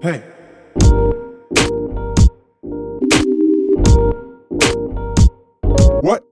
Hey. What?